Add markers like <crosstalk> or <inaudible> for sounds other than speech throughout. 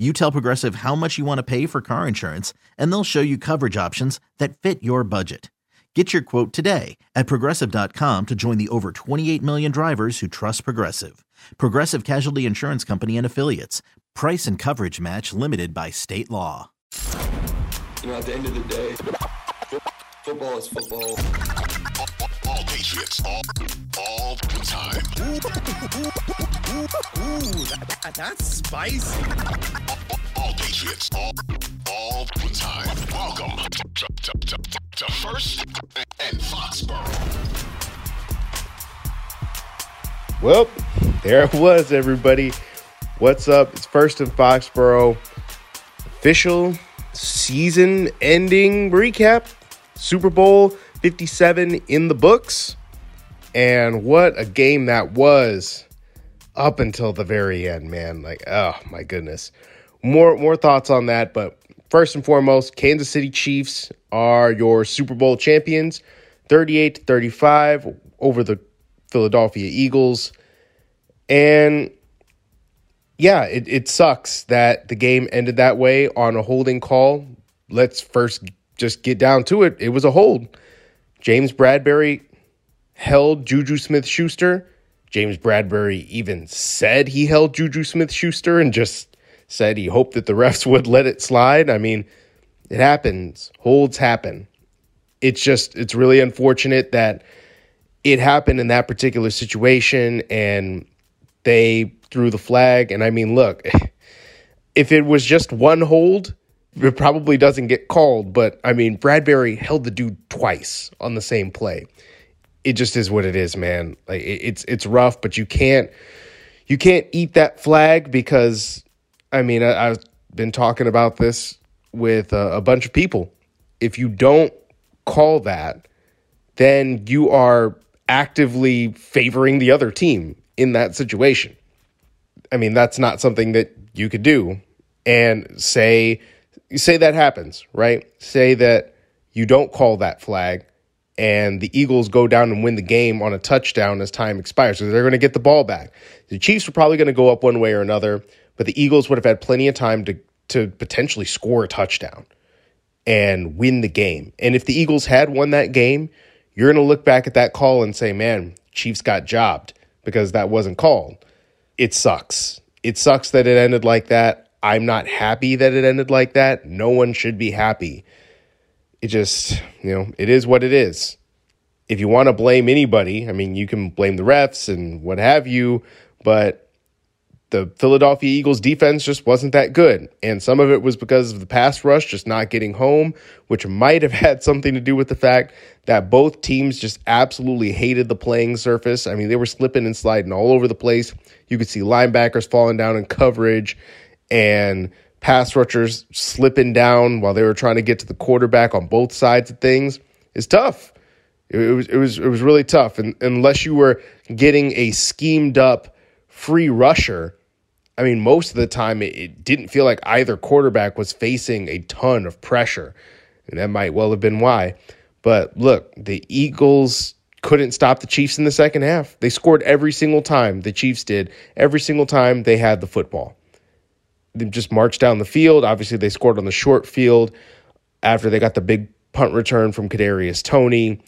you tell Progressive how much you want to pay for car insurance, and they'll show you coverage options that fit your budget. Get your quote today at progressive.com to join the over 28 million drivers who trust Progressive. Progressive Casualty Insurance Company and Affiliates. Price and coverage match limited by state law. You know, at the end of the day, football is football. All Patriots, all, all the time. <laughs> Ooh, that, that's spicy. All Patriots, all, all the time. Welcome to, to, to, to First and Foxborough. Well, there it was, everybody. What's up? It's First and Foxborough official season ending recap. Super Bowl 57 in the books. And what a game that was up until the very end, man. Like, oh my goodness. More more thoughts on that, but first and foremost, Kansas City Chiefs are your Super Bowl champions, 38 to 35 over the Philadelphia Eagles. And yeah, it, it sucks that the game ended that way on a holding call. Let's first just get down to it. It was a hold. James Bradberry held Juju Smith Schuster. James Bradberry even said he held Juju Smith Schuster and just said he hoped that the refs <laughs> would let it slide. I mean, it happens. Holds happen. It's just, it's really unfortunate that it happened in that particular situation and they threw the flag. And I mean, look, <laughs> if it was just one hold, it probably doesn't get called. But I mean, Bradberry held the dude twice on the same play. It just is what it is, man. Like it's it's rough, but you can't you can't eat that flag because I mean I, have been talking about this with a, a bunch of people. If you don't call that, then you are actively favoring the other team in that situation. I mean, that's not something that you could do. And say say that happens, right? Say that you don't call that flag and the Eagles go down and win the game on a touchdown as time expires. So they're going to get the ball back. The Chiefs are probably going to go up one way or another, but the Eagles would have had plenty of time to to potentially score a touchdown and win the game. And if the Eagles had won that game, you're going to look back at that call and say, "Man, Chiefs got jobbed because that wasn't called." It sucks. It sucks that it ended like that. I'm not happy that it ended like that. No one should be happy. It just, you know, it is what it is. If you want to blame anybody, I mean, you can blame the refs and what have you, but the Philadelphia Eagles defense just wasn't that good. And some of it was because of the pass rush just not getting home, which might have <laughs> had something to do with the fact that both teams just absolutely hated the playing surface. I mean, they were slipping and sliding all over the place. You could see linebackers falling down in coverage and pass rushers slipping down while they were trying to get to the quarterback on both sides of things is tough. It, was it was it was really tough, and unless you were getting a schemed up free rusher, I mean, most of the time it, it didn't feel like either quarterback was facing a ton of pressure, and that might well have been why. But look, the Eagles couldn't stop the Chiefs in the second half. They scored every single time the Chiefs did. Every single time they had the football just marched down the field. Obviously, they scored on the short field after they got the big punt return from Kadarius Toney,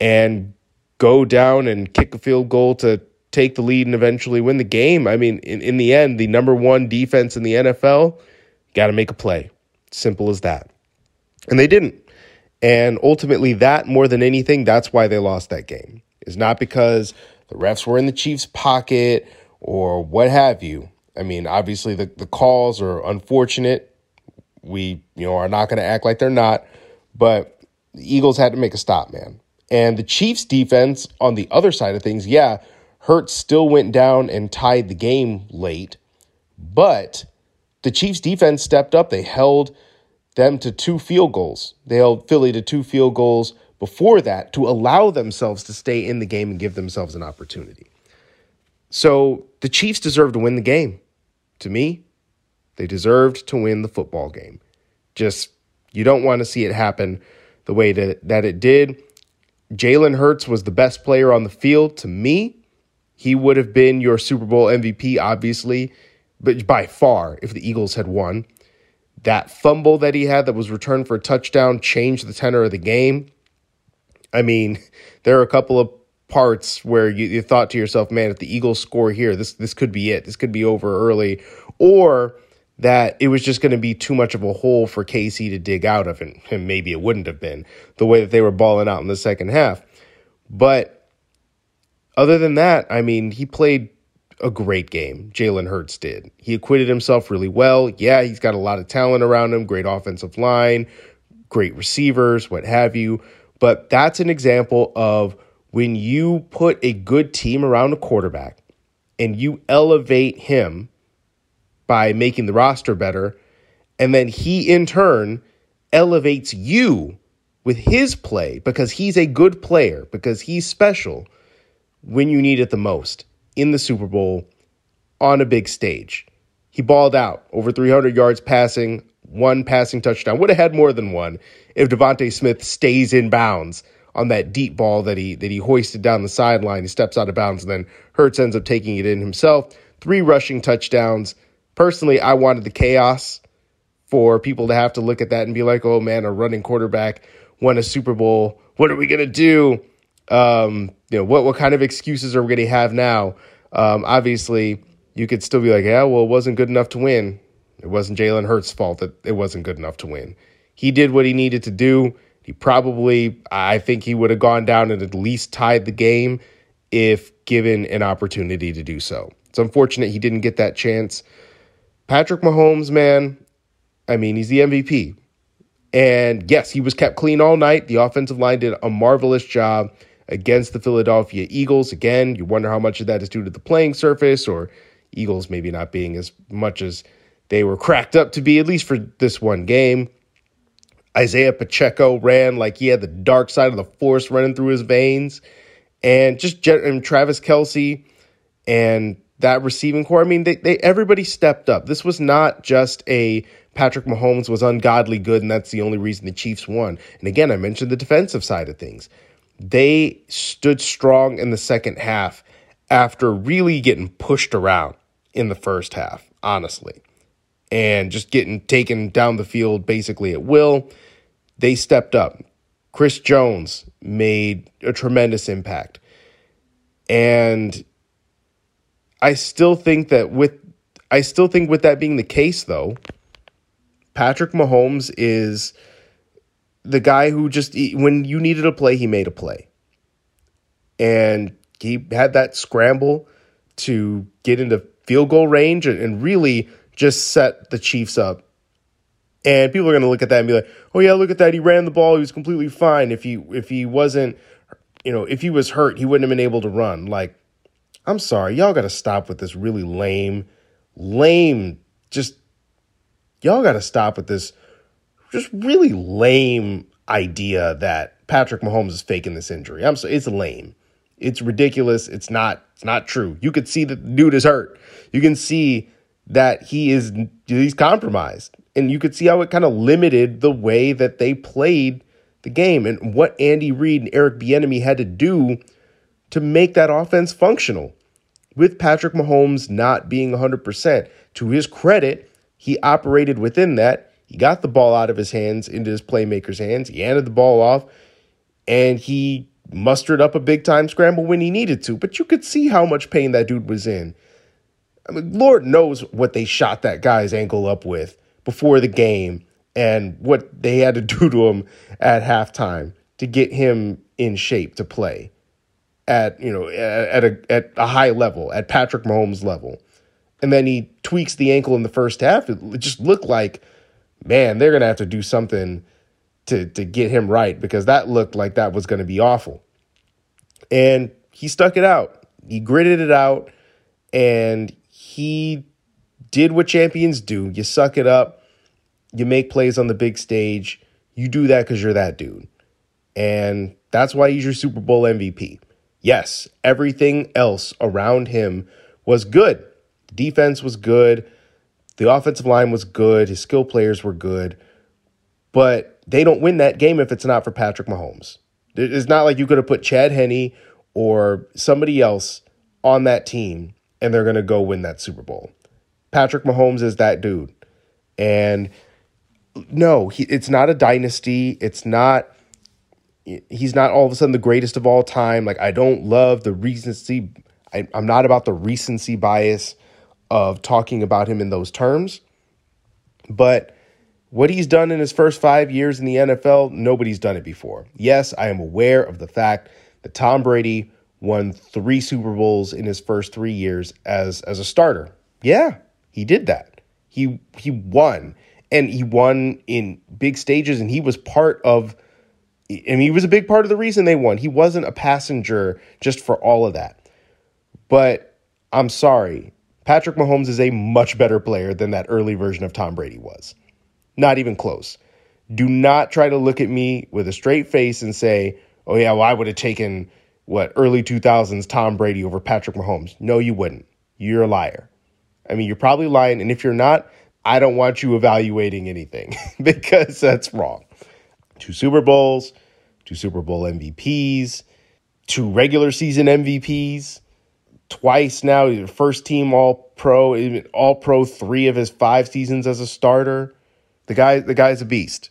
and go down and kick a field goal to take the lead and eventually win the game. I mean, in, in the end, the number one defense in the NFL got to make a play. Simple as that. And they didn't. And ultimately, that more than anything, that's why they lost that game. Is not because the refs were in the Chiefs' pocket or what have you. I mean, obviously the, the calls are unfortunate. We, you know, are not going to act like they're not, but the Eagles had to make a stop, man. And the Chiefs defense on the other side of things, yeah, Hurts still went down and tied the game late, but the Chiefs defense stepped up. They held them to two field goals. They held Philly to two field goals before that to allow themselves to stay in the game and give themselves an opportunity. So the Chiefs deserve to win the game. To me, they deserved to win the football game. Just, you don't want to see it happen the way that, that it did. Jalen Hurts was the best player on the field. To me, he would have been your Super Bowl MVP, obviously, but by far, if the Eagles had won. That fumble that he had that was returned for a touchdown changed the tenor of the game. I mean, <laughs> there are a couple of parts where you, you thought to yourself, man, if the Eagles score here, this this could be it. This could be over early. Or that it was just going to be too much of a hole for KC to dig out of, and, and maybe it wouldn't have been the way that they were balling out in the second half. But other than that, I mean, he played a great game. Jalen Hurts did. He acquitted himself really well. Yeah, he's got a lot of talent around him, great offensive line, great receivers, what have you. But that's an example of when you put a good team around a quarterback and you elevate him by making the roster better, and then he in turn elevates you with his play because he's a good player, because he's special when you need it the most in the Super Bowl on a big stage. He balled out over 300 yards passing, one passing touchdown. Would have had more than one if DeVonta Smith stays in bounds on that deep ball that he that he hoisted down the sideline. He steps out of bounds and then Hurts ends up taking it in himself. Three rushing touchdowns. Personally, I wanted the chaos for people to have to look at that and be like, "Oh man, a running quarterback won a Super Bowl. What are we gonna do?" Um, you know, what what kind of excuses are we gonna have now? Um, obviously, you could still be like, "Yeah, well, it wasn't good enough to win." It wasn't Jalen Hurts' fault that it wasn't good enough to win. He did what he needed to do. He probably, I think he would have gone down and at least tied the game if given an opportunity to do so. It's unfortunate he didn't get that chance. Patrick Mahomes, man, I mean, he's the MVP. And yes, he was kept clean all night. The offensive line did a marvelous job against the Philadelphia Eagles. Again, you wonder how much of that is due to the playing surface or Eagles maybe not being as much as they were cracked up to be, at least for this one game. Isaiah Pacheco ran like he had the dark side of the force running through his veins. And just and Travis Kelce and that receiving corps. I mean, they, they everybody stepped up. This was not just a Patrick Mahomes was ungodly good, and that's the only reason the Chiefs won. And again, I mentioned the defensive side of things. They stood strong in the second half after really getting pushed around in the first half, honestly, and just getting taken down the field basically at will. They stepped up. Chris Jones made a tremendous impact. And I still think that with I still think with that being the case though, Patrick Mahomes is the guy who just when you needed a play, he made a play. And he had that scramble to get into field goal range and really just set the Chiefs up. And people are going to look at that and be like, "Oh yeah, look at that. He ran the ball. He was completely fine. If he if he wasn't, you know, if he was hurt, he wouldn't have been able to run." Like I'm sorry, y'all got to stop with this really lame, lame, just, y'all got to stop with this just really lame idea that Patrick Mahomes is faking this injury. I'm sorry, it's lame. It's ridiculous. It's not, it's not true. You could see that the dude is hurt. You can see that he is, he's compromised. And you could see how it kind of limited the way that they played the game and what Andy Reid and Eric Bieniemy had to do to make that offense functional with Patrick Mahomes not being 100%. To his credit, he operated within that. He got the ball out of his hands into his playmaker's hands. He handed the ball off, and he mustered up a big time scramble when he needed to. But you could see how much pain that dude was in. I mean, Lord knows what they shot that guy's ankle up with before the game and what they had to <laughs> do to him at halftime to get him in shape to play at you know at a at a high level, at Patrick Mahomes level. and then he tweaks the ankle in the first half. It just looked like, man, they're going to have to do something to, to get him right because that looked like that was going to be awful. And he stuck it out. He gritted it out and he did what champions do. You suck it up, you make plays on the big stage. You do that because you're that dude. And that's why he's your Super Bowl MVP. Yes, everything else around him was good. The defense was good. The offensive line was good. His skill players were good. But they don't win that game if it's not for Patrick Mahomes. It's not like you could have put Chad Henne or somebody else on that team and they're going to go win that Super Bowl. Patrick Mahomes is that dude. And no, he, it's not a dynasty. It's not he's not all of a sudden the greatest of all time. Like I don't love the recency. I, I'm not about the recency bias of talking about him in those terms. But what he's done in his first five years in the NFL, nobody's done it before. Yes, I am aware of the fact that Tom Brady won three Super Bowls in his first three years as as a starter. Yeah, he did that. He he won, and he won in big stages, and he was part of. I mean, he was a big part of the reason they won. He wasn't a passenger just for all of that. But I'm sorry, Patrick Mahomes is a much better player than that early version of Tom Brady was. Not even close. Do not try to look at me with a straight face and say, "Oh yeah, well I would have taken what early 2000s Tom Brady over Patrick Mahomes." No, you wouldn't. You're a liar. I mean, you're probably lying. And if you're not, I don't want you evaluating anything <laughs> because that's wrong. Two Super Bowls, two Super Bowl MVPs, two regular season MVPs, twice now, first team all pro, all pro three of his five seasons as a starter. The guy, the guy's a beast.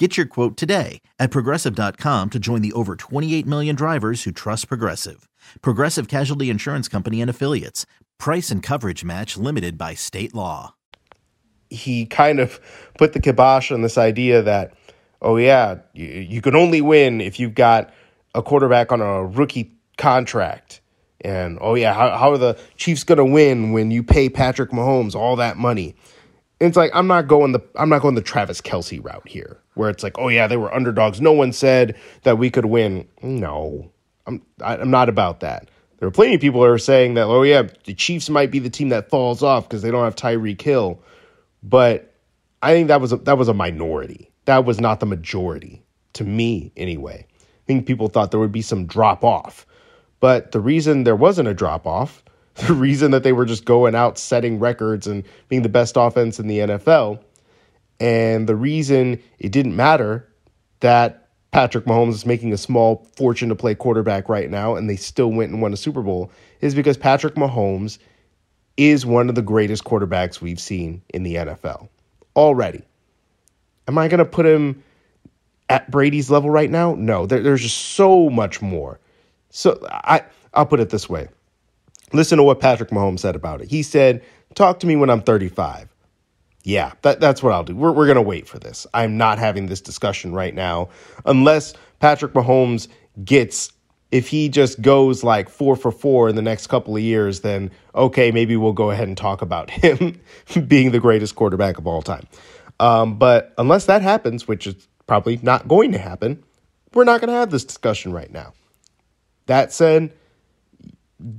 Get your quote today at progressive.com to join the over 28 million drivers who trust Progressive. Progressive Casualty Insurance Company and Affiliates. Price and coverage match limited by state law. He kind of put the kibosh on this idea that, oh, yeah, you, you can only win if you've got a quarterback on a rookie contract. And, oh, yeah, how, how are the Chiefs going to win when you pay Patrick Mahomes all that money? it's like I'm not going the I'm not going the Travis Kelce route here, where it's like, oh yeah, they were underdogs. No one said that we could win. No, I'm I, am not about that. There are plenty of people who are saying that, oh yeah, the Chiefs might be the team that falls off because they don't have Tyreek Hill, but I think that was a, that was a minority. That was not the majority to me anyway. I think people thought there would be some drop off, but the reason there wasn't a drop off <laughs> the reason that they were just going out setting records and being the best offense in the NFL. And the reason it didn't matter that Patrick Mahomes is making a small fortune to play quarterback right now and they still went and won a Super Bowl is because Patrick Mahomes is one of the greatest quarterbacks we've seen in the NFL already. Am I going to put him at Brady's level right now? No, there, there's just so much more. So I I'll put it this way. Listen to what Patrick Mahomes said about it. He said, Talk to me when I'm 35. Yeah, that, that's what I'll do. We're, we're going to wait for this. I'm not having this discussion right now unless Patrick Mahomes gets, if he just goes like four for four in the next couple of years, then okay, maybe we'll go ahead and talk about <laughs> him being the greatest quarterback of all time. Um, but unless that happens, which is probably not going to happen, we're not going to have this discussion right now. That said,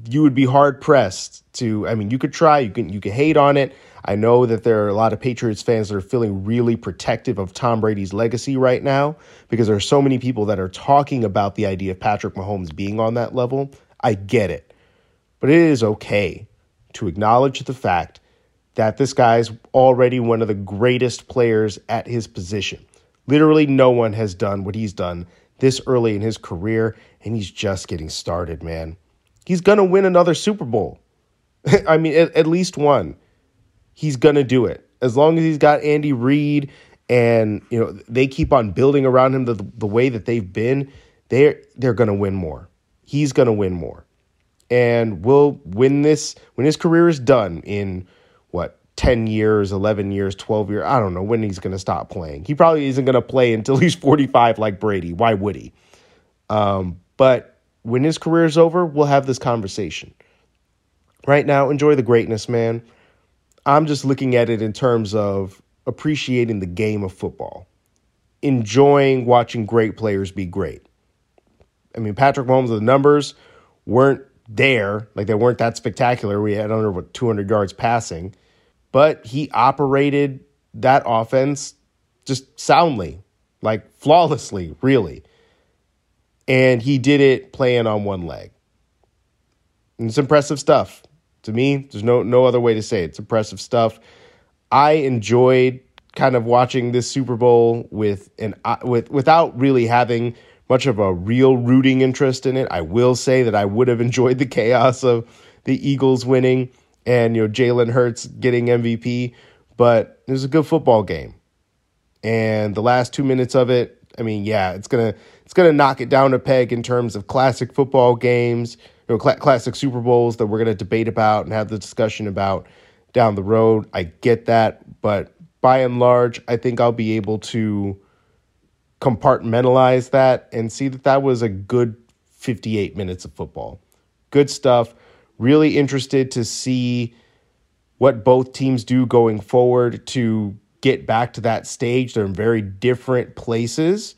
you would be hard pressed to I mean you could try you can you can hate on it I know that there are a lot of Patriots fans that are feeling really protective of Tom Brady's legacy right now because there are so many people that are talking about the idea of Patrick Mahomes being on that level. I get it. But it is okay to acknowledge the fact that this guy's already one of the greatest players at his position. Literally, no one has done what he's done this early in his career, and he's just getting started, man. He's going to win another Super Bowl. <laughs> I mean, at, at least one. He's going to do it. As long as he's got Andy Reid and, you know, they keep on building around him the, the way that they've been, they're, they're going to win more. He's going to win more. And will win this when his career is done in what 10 years, 11 years, 12 years. I don't know when he's going to stop playing. He probably isn't going to play until <laughs> he's 45 like Brady. Why would he? Um, but when his career is over, we'll have this conversation. Right now, enjoy the greatness, man. I'm just looking at it in terms of appreciating the game of football, enjoying watching great players be great. I mean, Patrick Mahomes, the numbers weren't there, like they weren't that spectacular. We had under what 200 yards passing, but he operated that offense just soundly, like flawlessly, really. And he did it playing on one leg. And it's impressive stuff. To me, there's no no other way to say it. It's impressive stuff. I enjoyed kind of watching this Super Bowl with an uh, with without really having much of a real rooting interest in it. I will say that I would have enjoyed the chaos of the Eagles winning and you know Jalen Hurts getting MVP, but it was a good football game. And the last two minutes of it, I mean, yeah, it's gonna it's gonna knock it down a peg in terms of classic football games know, cl- classic Super Bowls that we're going to debate about and have the discussion about down the road. I get that, but by and large, I think I'll be able to compartmentalize that and see that that was a good 58 minutes of football. Good stuff. Really interested to see what both teams do going forward to get back to that stage. They're in very different places.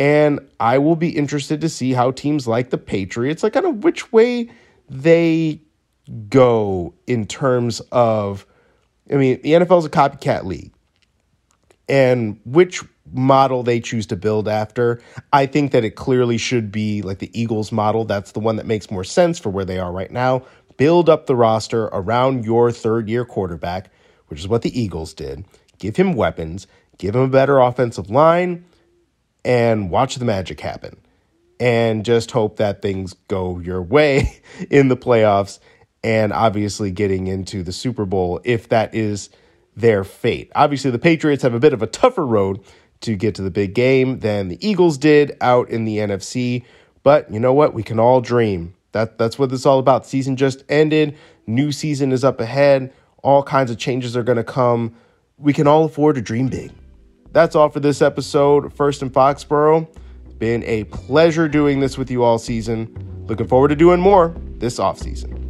And I will be interested to see how teams like the Patriots, like kind of which way they go in terms of, I mean, the NFL is a copycat league. And which model they choose to build after, I think that it clearly should be like the Eagles model. That's the one that makes more sense for where they are right now. Build up the roster around your third year quarterback, which is what the Eagles did. Give him weapons, give him a better offensive line and watch the magic happen and just hope that things go your way <laughs> in the playoffs and obviously getting into the Super Bowl if that is their fate. Obviously, the Patriots have a bit of a tougher road to get to the big game than the Eagles did out in the NFC, but you know what? We can all dream. That that's what it's all about. season just ended, new season is up ahead, all kinds of changes are going to come. We can all afford to dream big. That's all for this episode. First and Foxborough. Been a pleasure doing this with you all season. Looking forward to doing more this offseason.